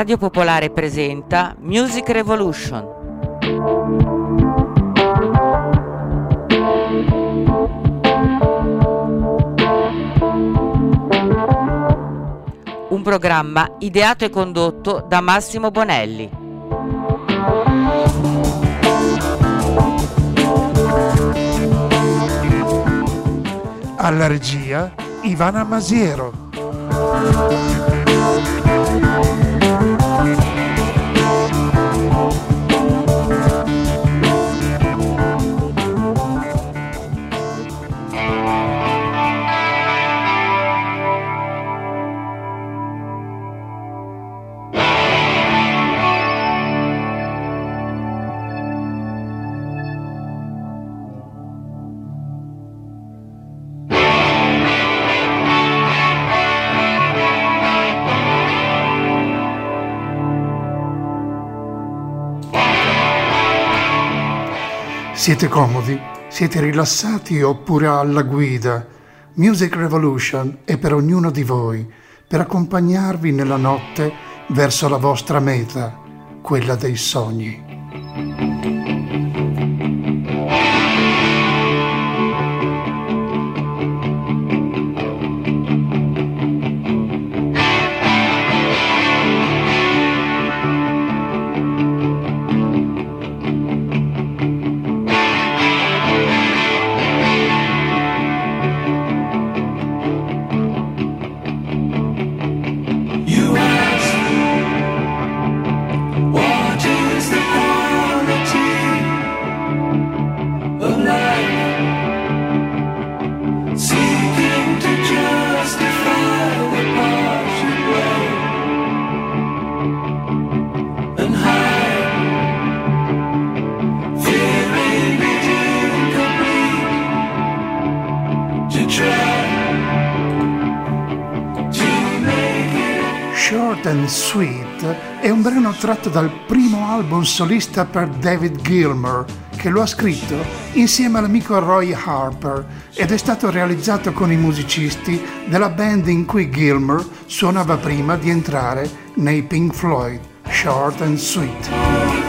Radio Popolare presenta Music Revolution. Un programma ideato e condotto da Massimo Bonelli. Alla regia Ivana Masiero. Siete comodi? Siete rilassati oppure alla guida? Music Revolution è per ognuno di voi, per accompagnarvi nella notte verso la vostra meta, quella dei sogni. Tratto dal primo album solista per David Gilmour, che lo ha scritto insieme all'amico Roy Harper ed è stato realizzato con i musicisti della band in cui Gilmour suonava prima di entrare nei Pink Floyd, Short and Sweet.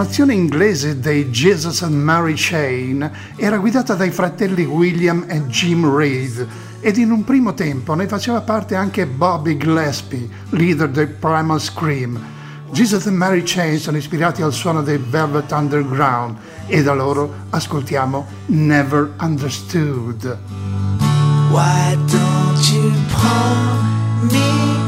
Formazione inglese dei Jesus and Mary Chain era guidata dai fratelli William e Jim Reed ed in un primo tempo ne faceva parte anche Bobby Gillespie, leader dei Primal Scream. Jesus and Mary Chain sono ispirati al suono dei Velvet Underground e da loro ascoltiamo Never Understood. Why don't you many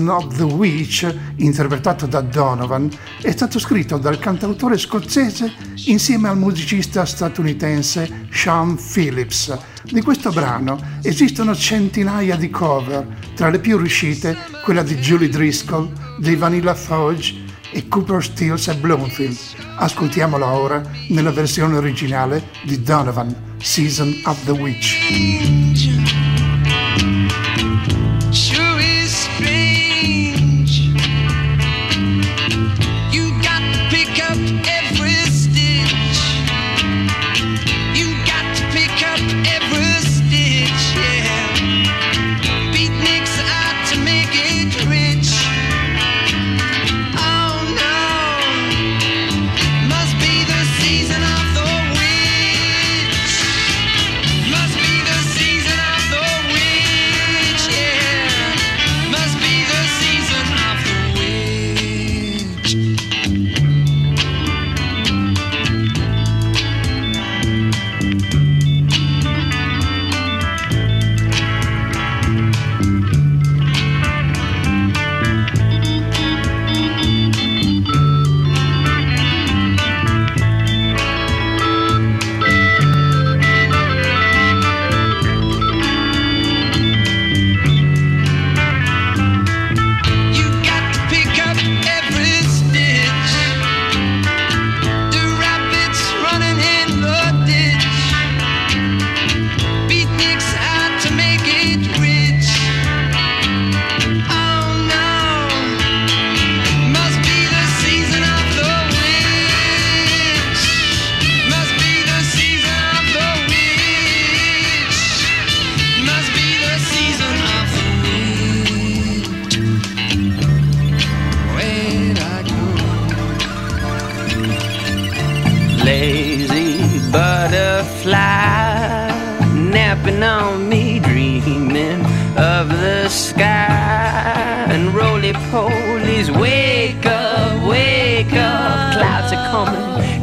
Season of the Witch, interpretato da Donovan, è stato scritto dal cantautore scozzese insieme al musicista statunitense Sean Phillips. Di questo brano esistono centinaia di cover, tra le più riuscite quella di Julie Driscoll, dei Vanilla Fudge e Cooper Stills e Bloomfield. Ascoltiamola ora nella versione originale di Donovan, Season of the Witch.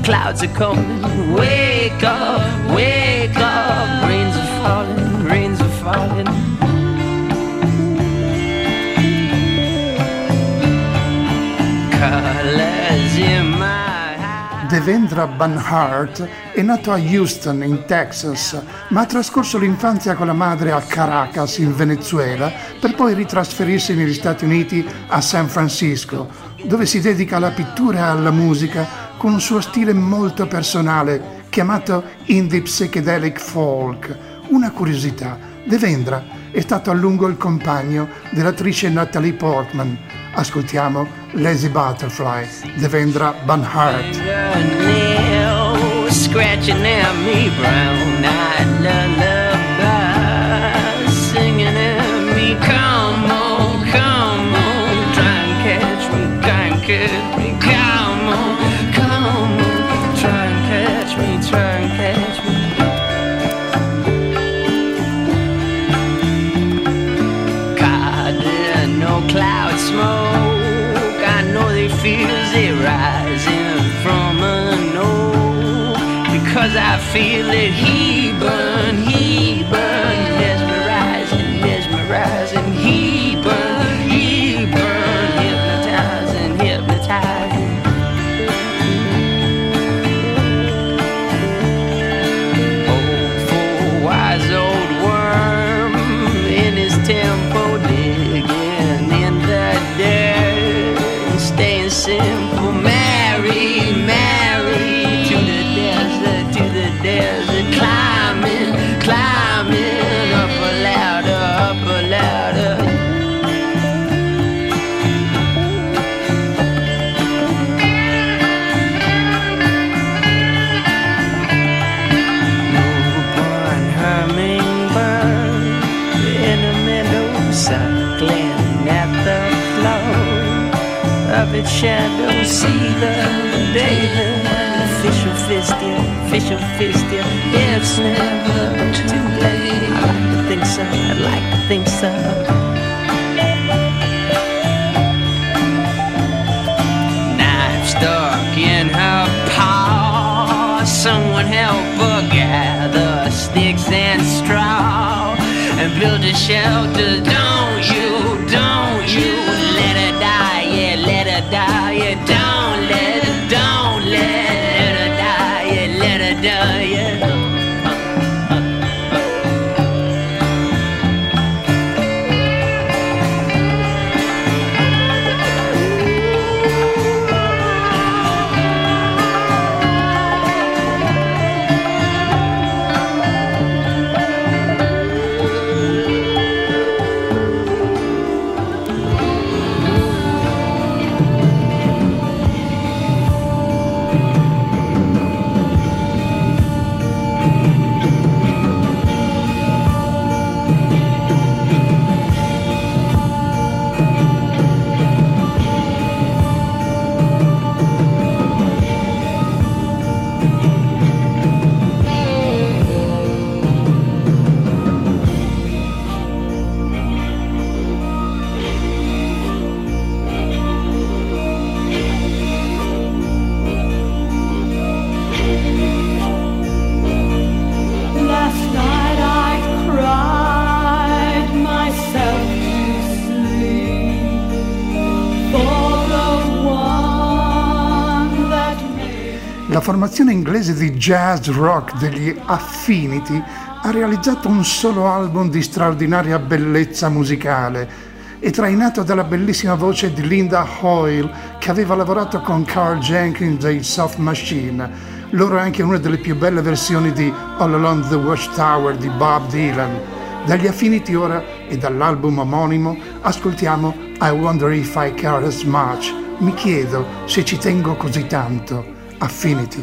Clouds are coming. Wake up, wake up. Rains are falling, rains are falling. Colors in my. Devendra Banhart è nato a Houston, in Texas, ma ha trascorso l'infanzia con la madre a Caracas, in Venezuela, per poi ritrasferirsi negli Stati Uniti a San Francisco, dove si dedica alla pittura e alla musica con un suo stile molto personale, chiamato indie psychedelic folk. Una curiosità, Devendra è stato a lungo il compagno dell'attrice Natalie Portman. Ascoltiamo Lazy Butterfly, Devendra Banhart. nail scratching me try and catch me God, no cloud smoke. I know they feels it rising from an oak because I feel it. He burn, he burn, shadow. See the David, official fisted, official fisted. It's never too late. I like to think so. I'd like to think so. knife stuck in her paw. Someone help her gather sticks and straw and build a shelter. Don't formazione inglese di jazz rock degli Affinity ha realizzato un solo album di straordinaria bellezza musicale e trainato dalla bellissima voce di Linda Hoyle che aveva lavorato con Carl Jenkins dei Soft Machine. Loro anche una delle più belle versioni di All Along the Watchtower di Bob Dylan. Dagli Affinity ora e dall'album omonimo ascoltiamo I Wonder If I Care As Much. Mi chiedo se ci tengo così tanto. Affinity.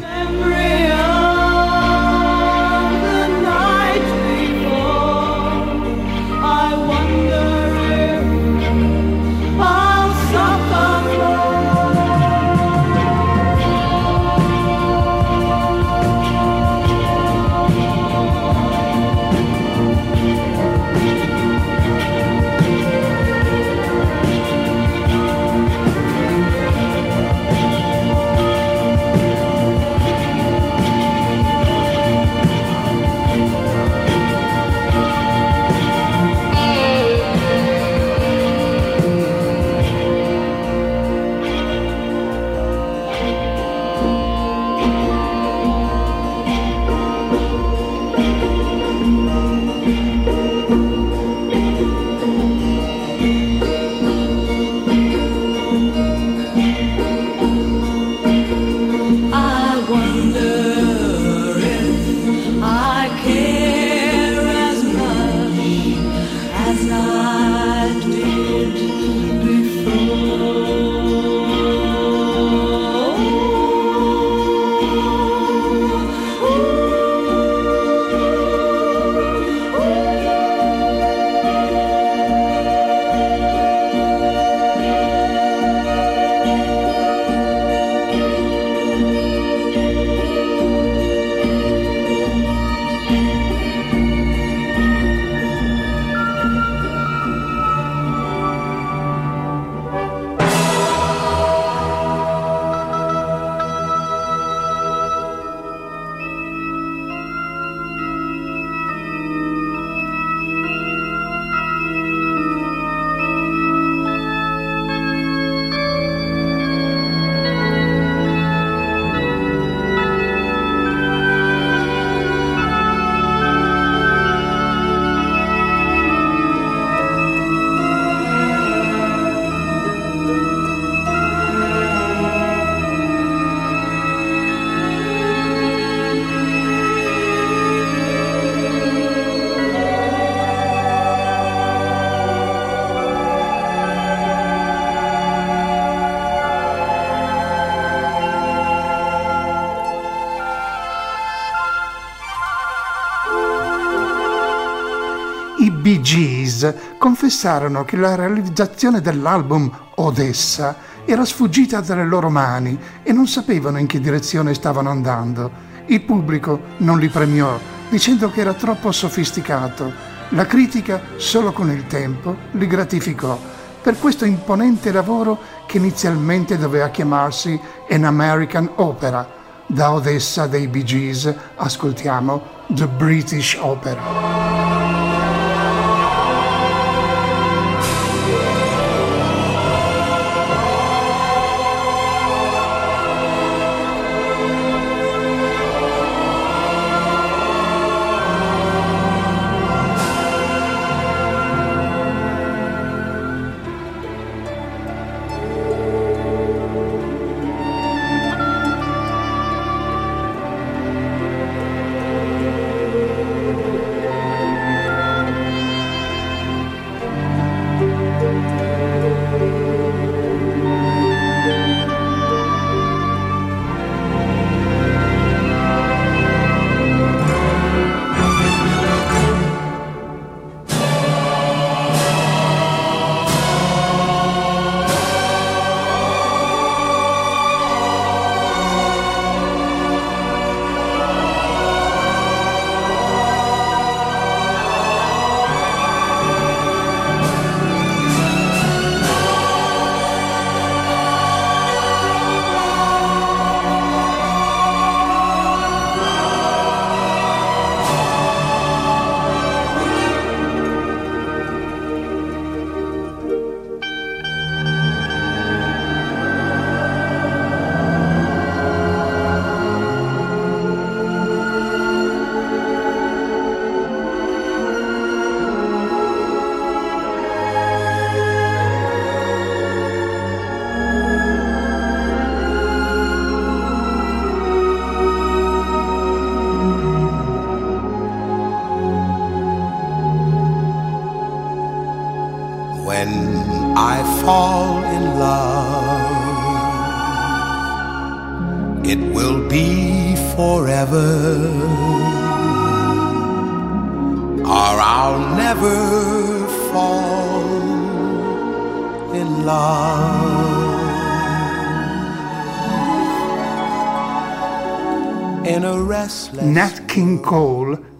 Bee Gees confessarono che la realizzazione dell'album Odessa era sfuggita dalle loro mani e non sapevano in che direzione stavano andando. Il pubblico non li premiò, dicendo che era troppo sofisticato. La critica, solo con il tempo, li gratificò per questo imponente lavoro che inizialmente doveva chiamarsi An American Opera. Da Odessa dei Bee Gees ascoltiamo The British Opera.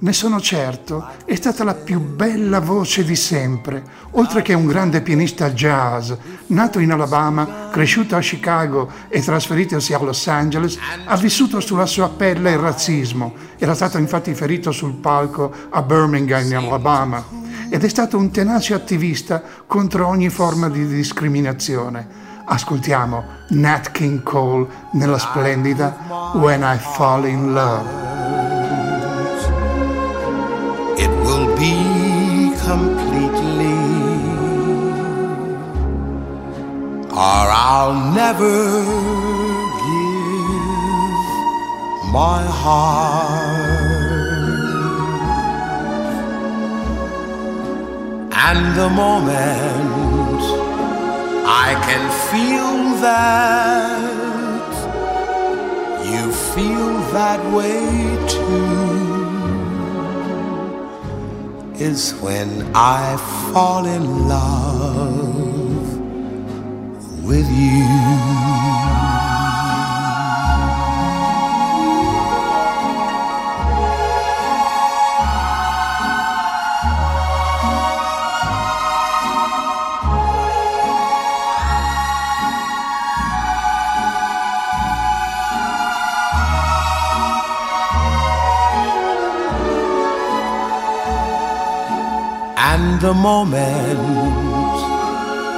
Ne sono certo, è stata la più bella voce di sempre, oltre che un grande pianista jazz. Nato in Alabama, cresciuto a Chicago e trasferitosi a Los Angeles, ha vissuto sulla sua pelle il razzismo. Era stato infatti ferito sul palco a Birmingham, in Alabama, ed è stato un tenace attivista contro ogni forma di discriminazione. Ascoltiamo Nat King Cole nella splendida When I Fall in Love. Or I'll never give my heart. And the moment I can feel that you feel that way too is when I fall in love with you. And the moment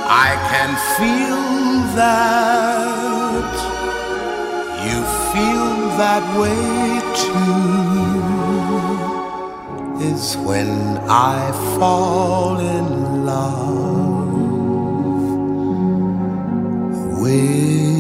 I can feel that you feel that way too is when I fall in love with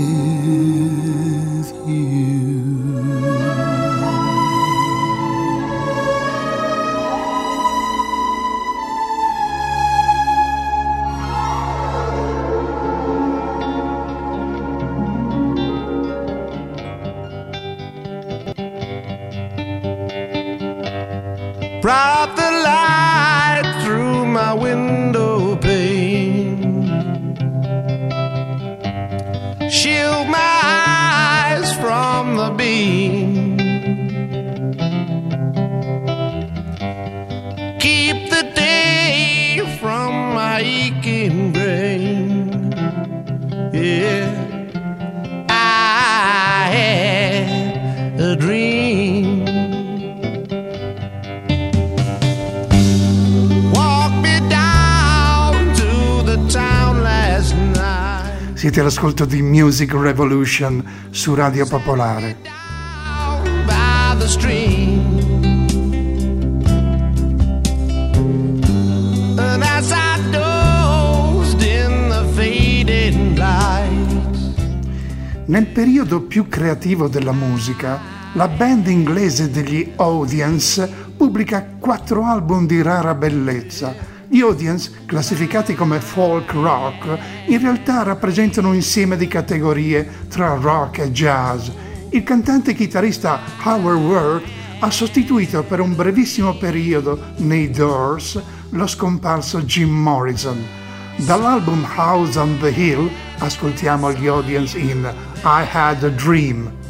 Siete all'ascolto di Music Revolution su Radio Popolare. Nel periodo più creativo della musica, la band inglese degli Audience pubblica quattro album di rara bellezza. Gli Audience, classificati come folk rock, in realtà rappresentano un insieme di categorie tra rock e jazz. Il cantante e chitarrista Howard Worth ha sostituito per un brevissimo periodo nei Doors lo scomparso Jim Morrison. Dall'album House on the Hill ascoltiamo gli audience in I Had a Dream.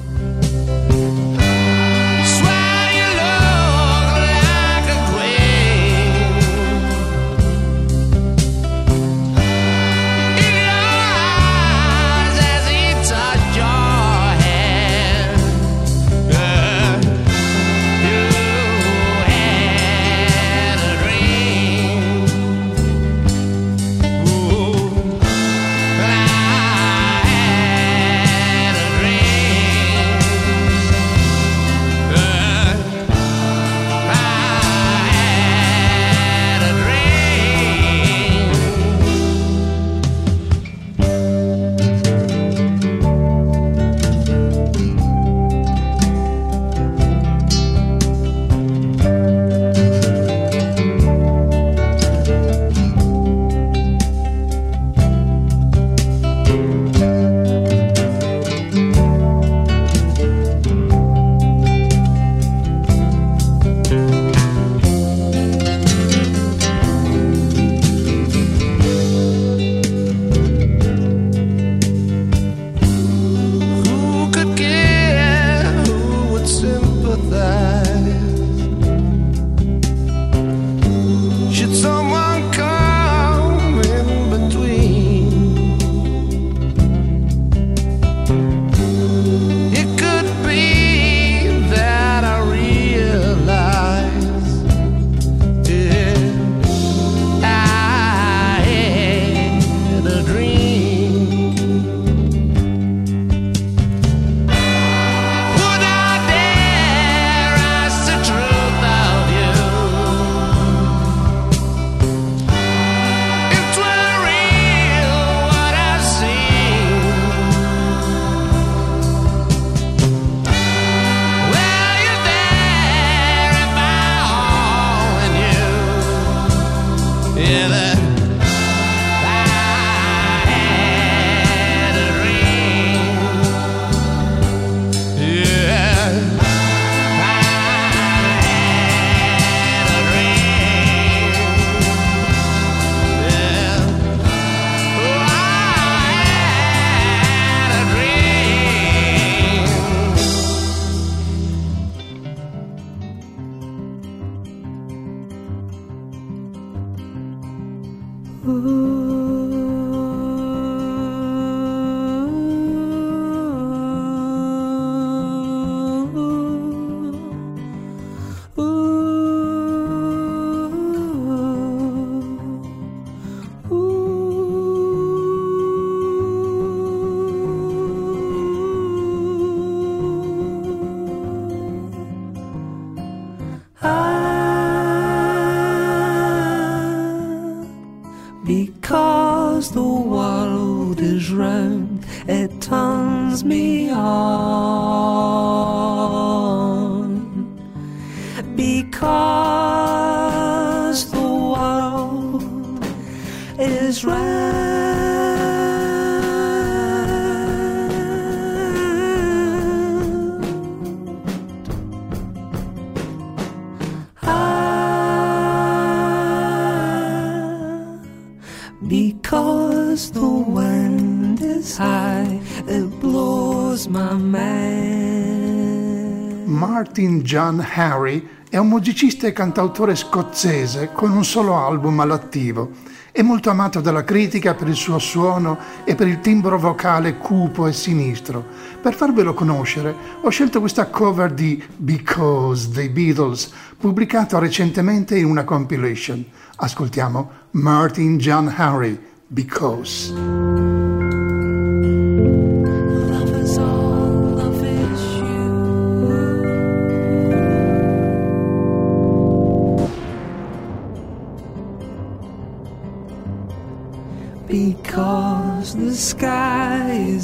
John Harry è un musicista e cantautore scozzese con un solo album all'attivo. È molto amato dalla critica per il suo suono e per il timbro vocale cupo e sinistro. Per farvelo conoscere, ho scelto questa cover di Because dei Beatles, pubblicato recentemente in una compilation. Ascoltiamo Martin John Harry, Because.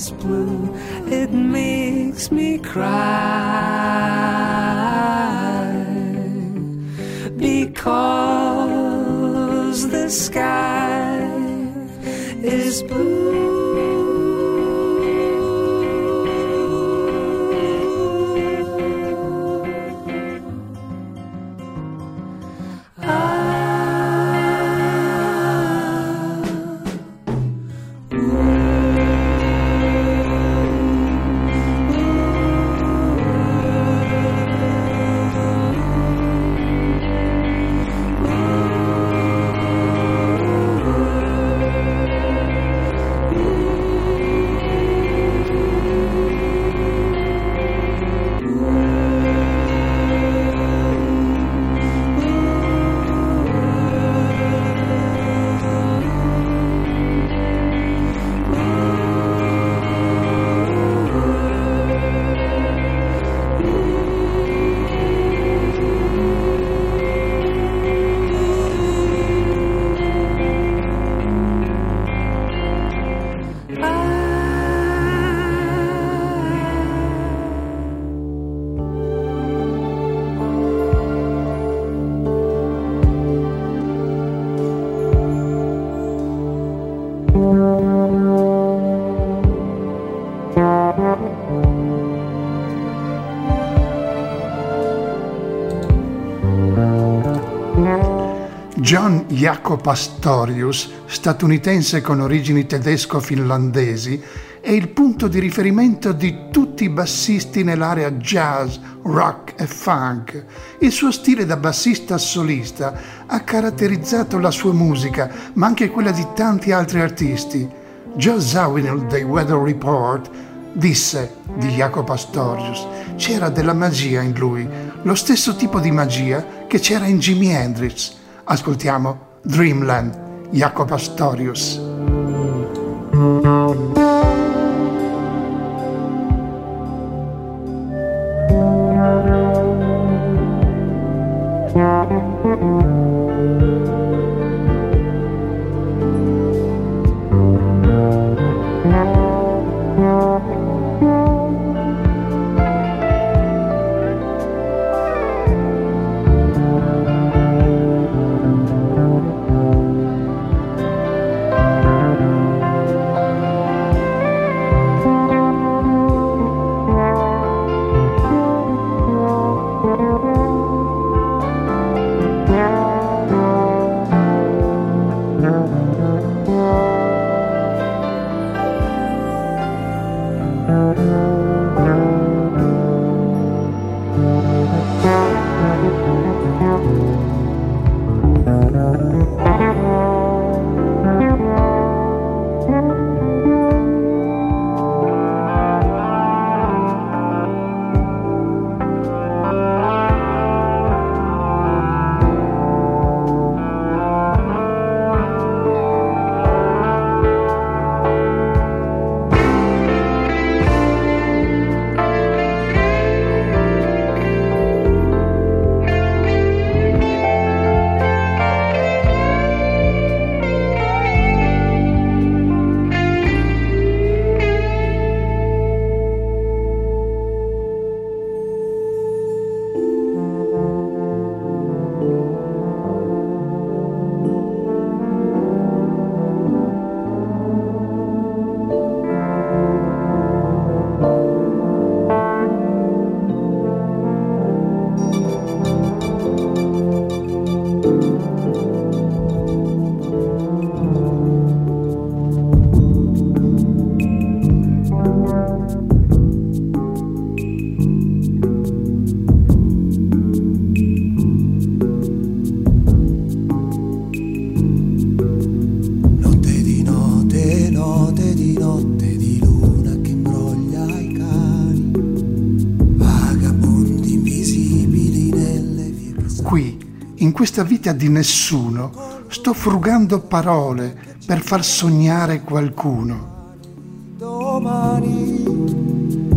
Is blue, it makes me cry. Because the sky is blue. John Jaco Pastorius, statunitense con origini tedesco-finlandesi, è il punto di riferimento di tutti i bassisti nell'area jazz, rock e funk. Il suo stile da bassista solista ha caratterizzato la sua musica, ma anche quella di tanti altri artisti. Joe Zawinul dei Weather Report disse di Jaco Pastorius, c'era della magia in lui, lo stesso tipo di magia che c'era in Jimi Hendrix. Ascoltiamo Dreamland, Jaco Pastorius. Questa vita di nessuno, sto frugando parole per far sognare qualcuno. domani,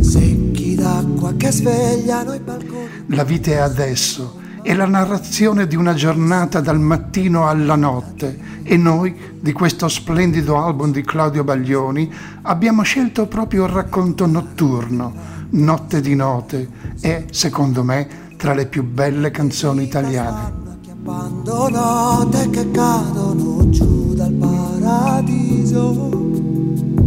secchi d'acqua che svegliano i balconi. La vita è adesso è la narrazione di una giornata dal mattino alla notte e noi, di questo splendido album di Claudio Baglioni, abbiamo scelto proprio il racconto notturno, Notte di Note, è, secondo me, tra le più belle canzoni italiane. Quando note che cadono giù dal paradiso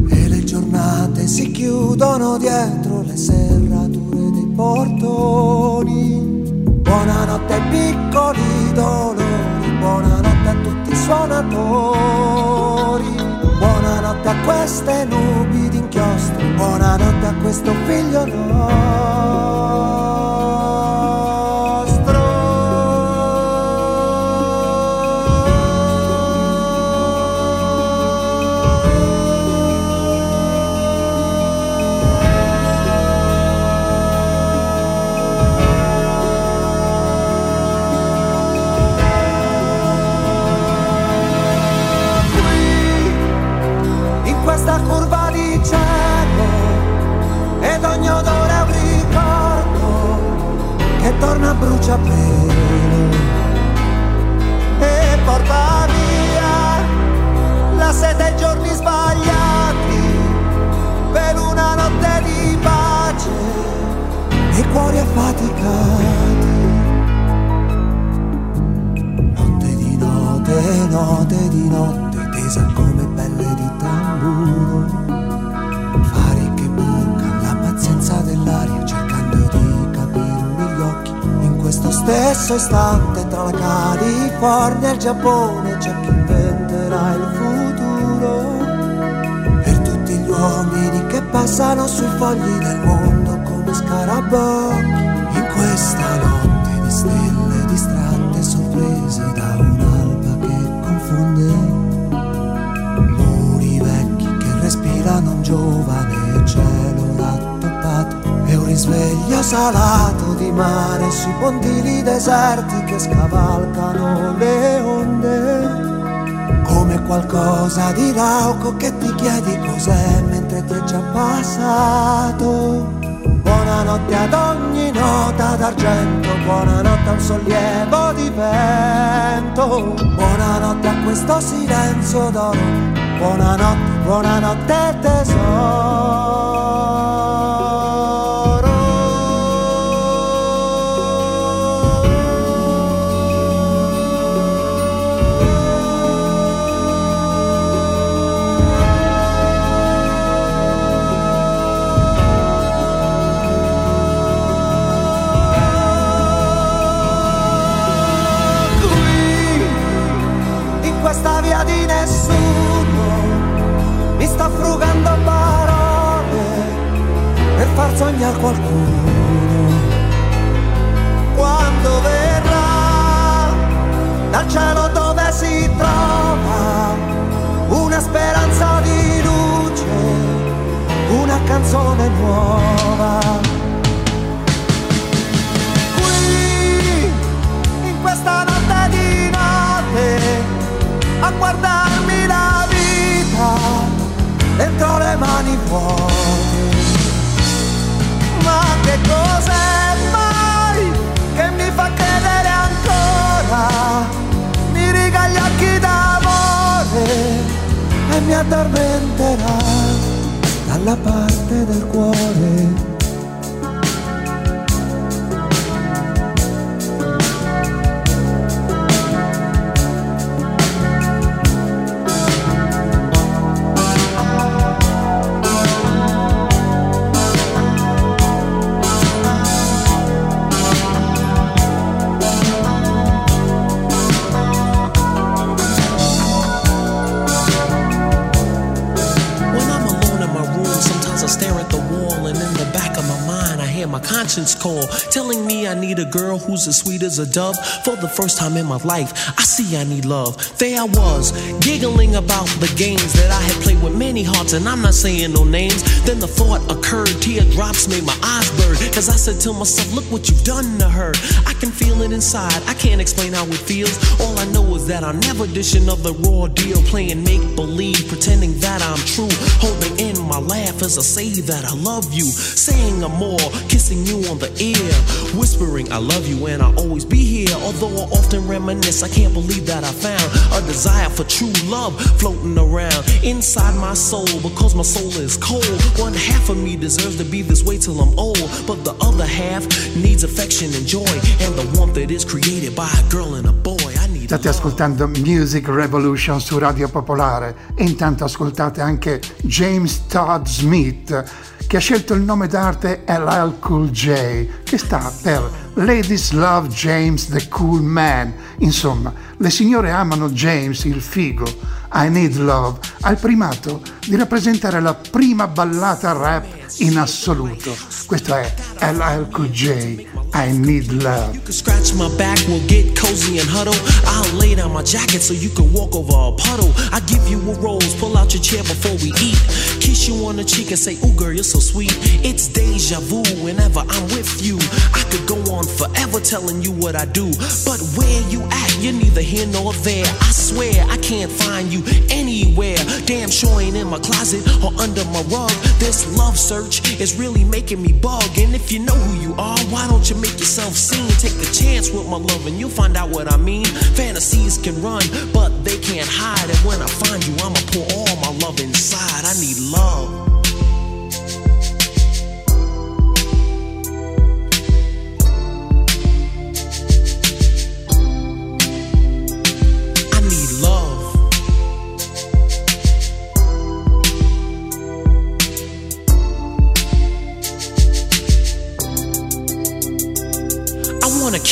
e le giornate si chiudono dietro le serrature dei portoni. Buonanotte piccoli dolori, buonanotte a tutti i suonatori. Buonanotte a queste nubi d'inchiostro, buonanotte a questo figlio in ed ogni odore è un ricordo che torna a bruciapelo e porta via la sete ai giorni sbagliati per una notte di pace e cuori affaticati notte di notte, notte di notte, tesa come pelle di tamburo. Questo stesso istante, tra la California e il Giappone, c'è chi inventerà il futuro. Per tutti gli uomini che passano sui fogli del mondo come scarabocchi. In questa notte di stelle distratte, sorprese da un'alba che confonde. Muri vecchi che respirano un giovane risveglio salato di mare sui pontili deserti che scavalcano le onde. Come qualcosa di rauco che ti chiedi cos'è mentre ti è già passato. Buonanotte ad ogni nota d'argento, buonanotte a un sollievo di vento, buonanotte a questo silenzio d'oro, buonanotte, buonanotte Qui, frugando parole per far sognare qualcuno. Quando verrà dal cielo dove si trova una speranza di luce, una canzone nuova. Qui, in questa notte di notte, a vita dentro le mani vuote. Ma che cos'è mai che mi fa credere ancora? Mi riga gli occhi d'amore e mi addormenterà dalla parte del cuore. Hear my conscience call, telling me I need a girl who's as sweet as a dove. For the first time in my life, I see I need love. There I was, giggling about the games that I had played with many hearts, and I'm not saying no names. Then the thought occurred, teardrops made my eyes burn, cause I said to myself, Look what you've done to her. I can feel it inside, I can't explain how it feels. All I know is that I'll never dish another raw deal, playing make believe, pretending that I'm true, holding in my laugh as I say that I love you. Saying I'm more, kissing you on the ear. Whispering I love you and I'll always be here. Although I often reminisce, I can't believe that I found a desire for true love floating around inside my soul because my soul is cold. One half of me deserves to be this way till I'm old, but the other half needs affection and joy and the warmth that is created by a girl and a boy. State ascoltando Music Revolution su Radio Popolare e intanto ascoltate anche James Todd Smith che ha scelto il nome d'arte LL Cool J che sta per Ladies Love James the Cool Man. Insomma, le signore amano James il figo. I Need Love ha il primato di rappresentare la prima ballata rap in assoluto. Questo è LL Cool J, I Need Love. You can scratch my back, we'll get cozy and huddle. I'll lay down my jacket so you can walk over a puddle. I give you a rose, pull out your chair before we eat. Kiss you on the cheek and say, Ooh, girl, you're so sweet. It's deja vu whenever I'm with you. I could go on forever telling you what I do. But where you at, you're neither here nor there. I swear I can't find you anywhere. Damn sure ain't in my closet or under my rug. This love search is really making me bug. And if you know who you are, why don't you make yourself seen? Take a chance with my love and you'll find out what I mean. Fantasies can run, but they can't hide. And when I find you, I'ma pour all my love inside. I need love. I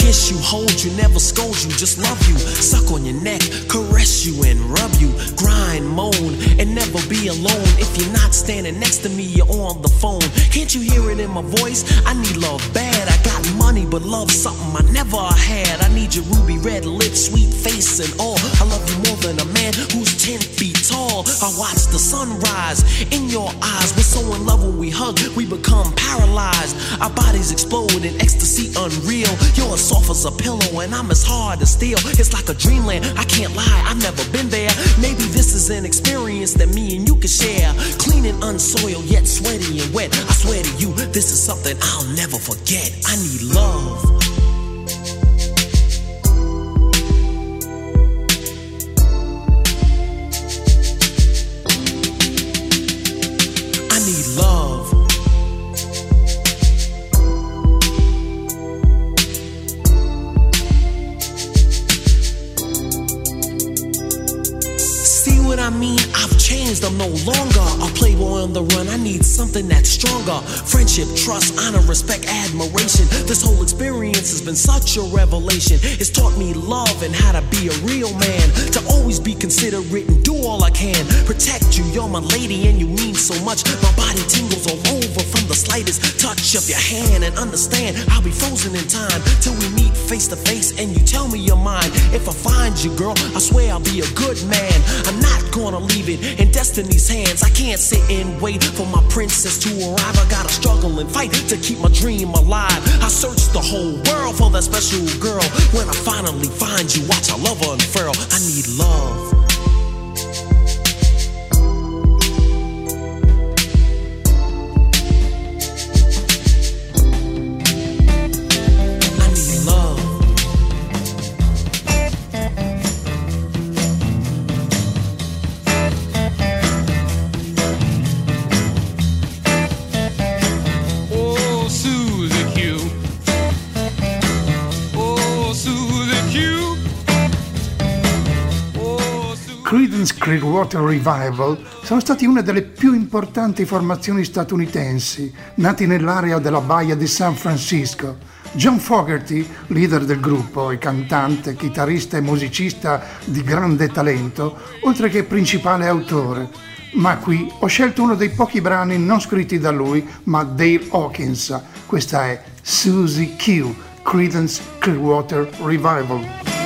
kiss you, hold you, never scold you, just love you. Suck on your neck, caress you and rub you. Grind, moan, and never be alone. If you're not standing next to me, you're on the phone. Can't you hear it in my voice? I need love bad. I got money, but love something I never had. I need your ruby red lips, sweet face, and all. I love you more than a man who's 10 feet tall. I watch the sunrise in your eyes. We're so in love when we hug, we become paralyzed. Our bodies explode in ecstasy unreal. You're as soft as a pillow, and I'm as hard as steel. It's like a dreamland. I can't lie, I've never been there. Maybe this is an experience that me and you can share. Clean and unsoiled, yet sweaty and wet. I swear to you, this is something I'll never forget. I need love. Something that's stronger. Friendship, trust, honor, respect, admiration. This whole experience has been such a revelation. It's taught me love and how to be a real man. To always be considerate and do all I can. Protect you, you're my lady and you mean so much. My body tingles all over from the slightest touch of your hand. And understand, I'll be frozen in time till we meet face to face and you tell me your mind. If I find you, girl, I swear I'll be a good man. I'm not gonna leave it in destiny's hands. I can't sit and wait for my princess to arrive. I gotta struggle and fight to keep my dream alive. I search the whole world for that special girl. When I finally find you, watch our love unfurl. I need love. Clearwater Revival sono stati una delle più importanti formazioni statunitensi nati nell'area della baia di San Francisco. John Fogerty, leader del gruppo e cantante, chitarrista e musicista di grande talento, oltre che principale autore. Ma qui ho scelto uno dei pochi brani non scritti da lui, ma Dale Hawkins. Questa è Susie Q, Creedence Clearwater Revival.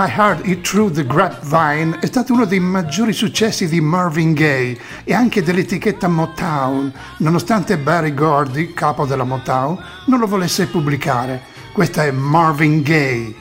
I Heard It Through the Grapevine è stato uno dei maggiori successi di Marvin Gaye e anche dell'etichetta Motown, nonostante Barry Gordy, capo della Motown, non lo volesse pubblicare. Questa è Marvin Gaye.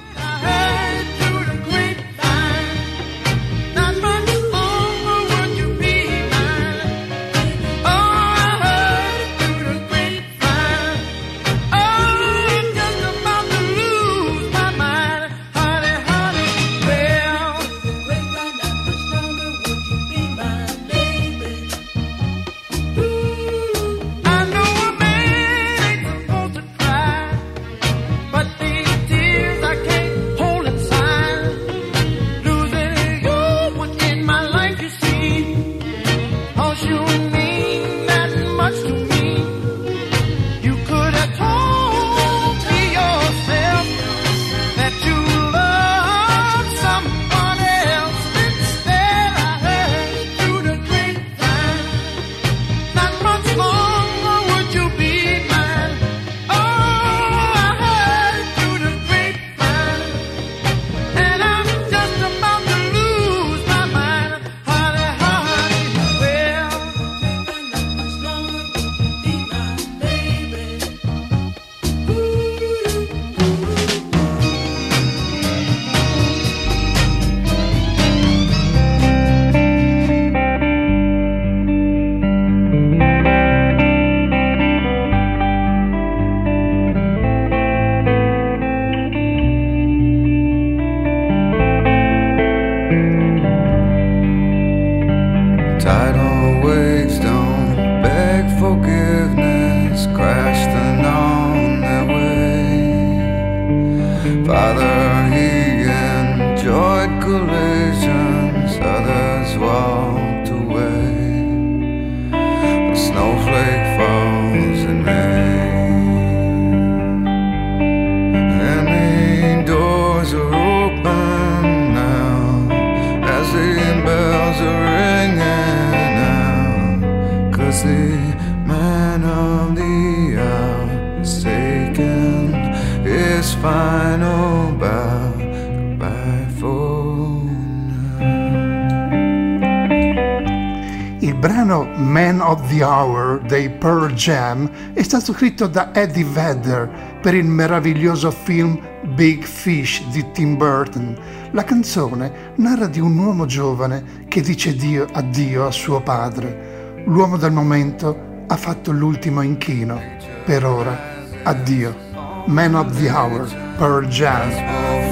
scritto da Eddie Vedder per il meraviglioso film Big Fish di Tim Burton. La canzone narra di un uomo giovane che dice Dio addio a suo padre. L'uomo del momento ha fatto l'ultimo inchino. Per ora, addio. Man of the Hour, Pearl Jam.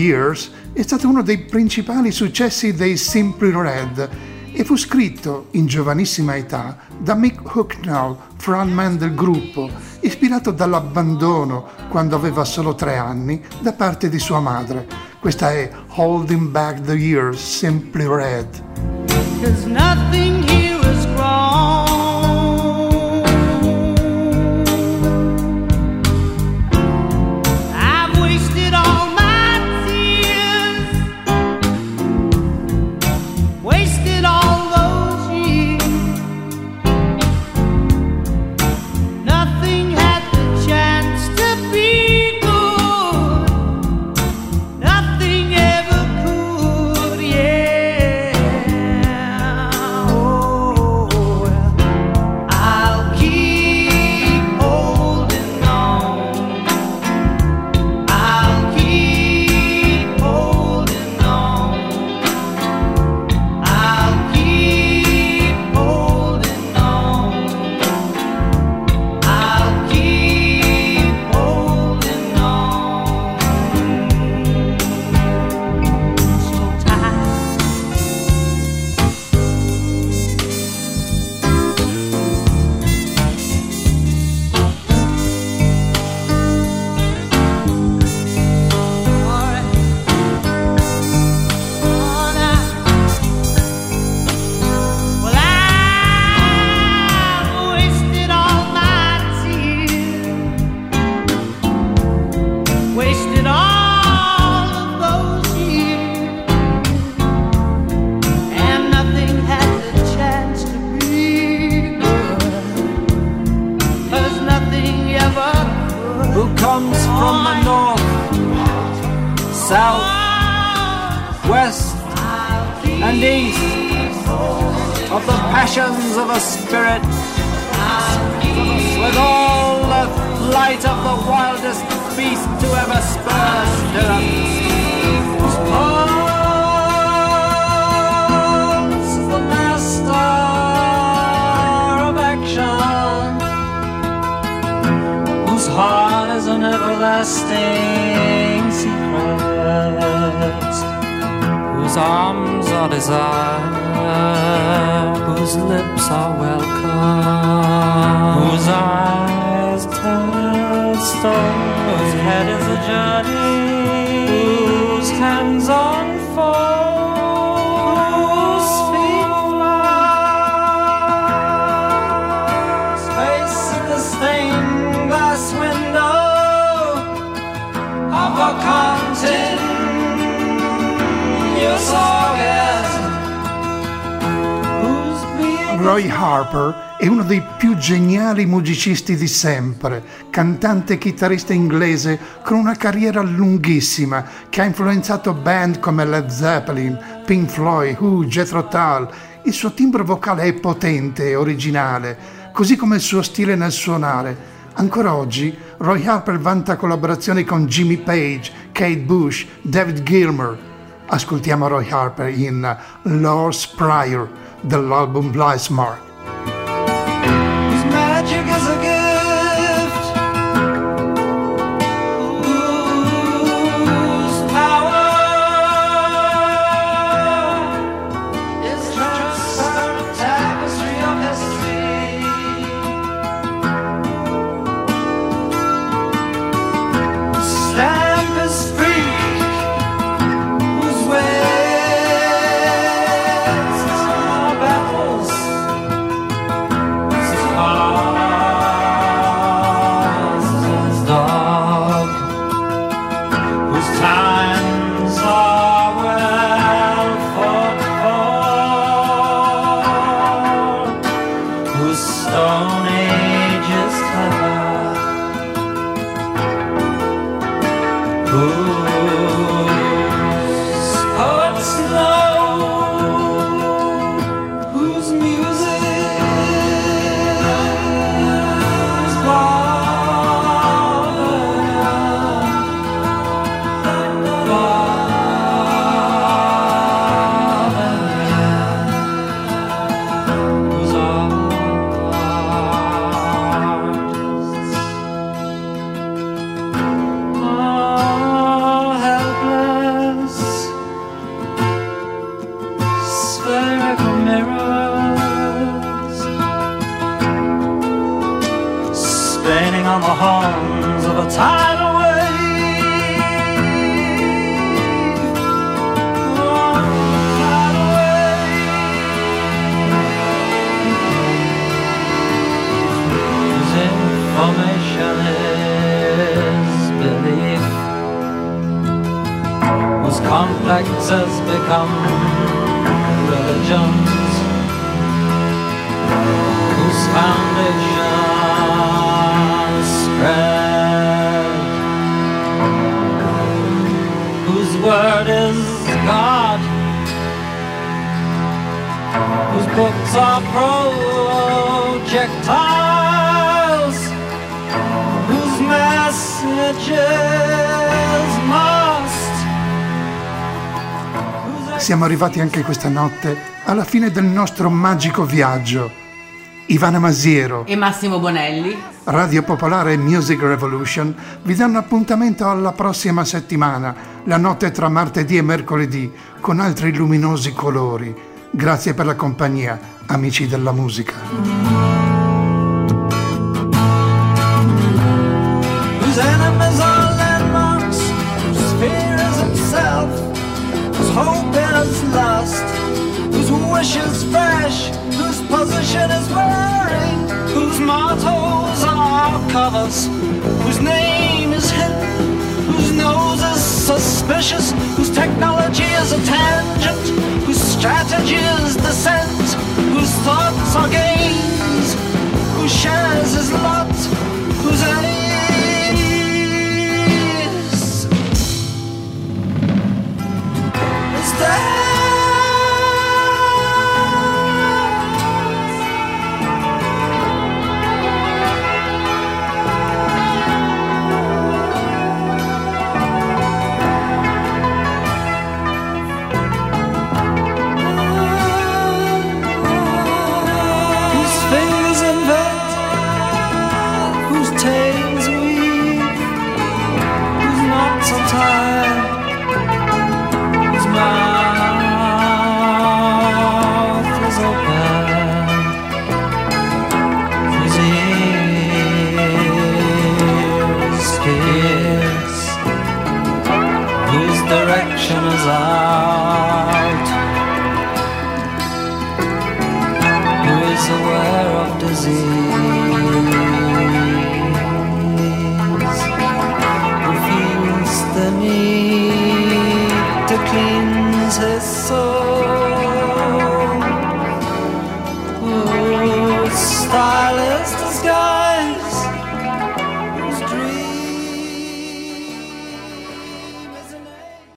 Years è stato uno dei principali successi dei Simply Red e fu scritto in giovanissima età da Mick Hucknall, frontman del gruppo, ispirato dall'abbandono quando aveva solo tre anni da parte di sua madre. Questa è Holding Back the Years, Simply Red. Harper è uno dei più geniali musicisti di sempre, cantante e chitarrista inglese con una carriera lunghissima che ha influenzato band come Led Zeppelin, Pink Floyd, Who, Jethro Tull. Il suo timbro vocale è potente e originale, così come il suo stile nel suonare. Ancora oggi Roy Harper vanta collaborazioni con Jimmy Page, Kate Bush, David Gilmour. Ascoltiamo Roy Harper in Lord's Prior dell'album Blythmark. whose Siamo arrivati anche questa notte alla fine del nostro magico viaggio. Ivana Masiero, E Massimo Bonelli. Radio Popolare e Music Revolution vi danno appuntamento alla prossima settimana, la notte tra martedì e mercoledì, con altri luminosi colori. Grazie per la compagnia, amici della musica. Whose position is blurring, whose mottos are covers, whose name is hidden, whose nose is suspicious, whose technology is a tangent, whose strategy is descent, whose thoughts are gains, whose shares is lot, whose is is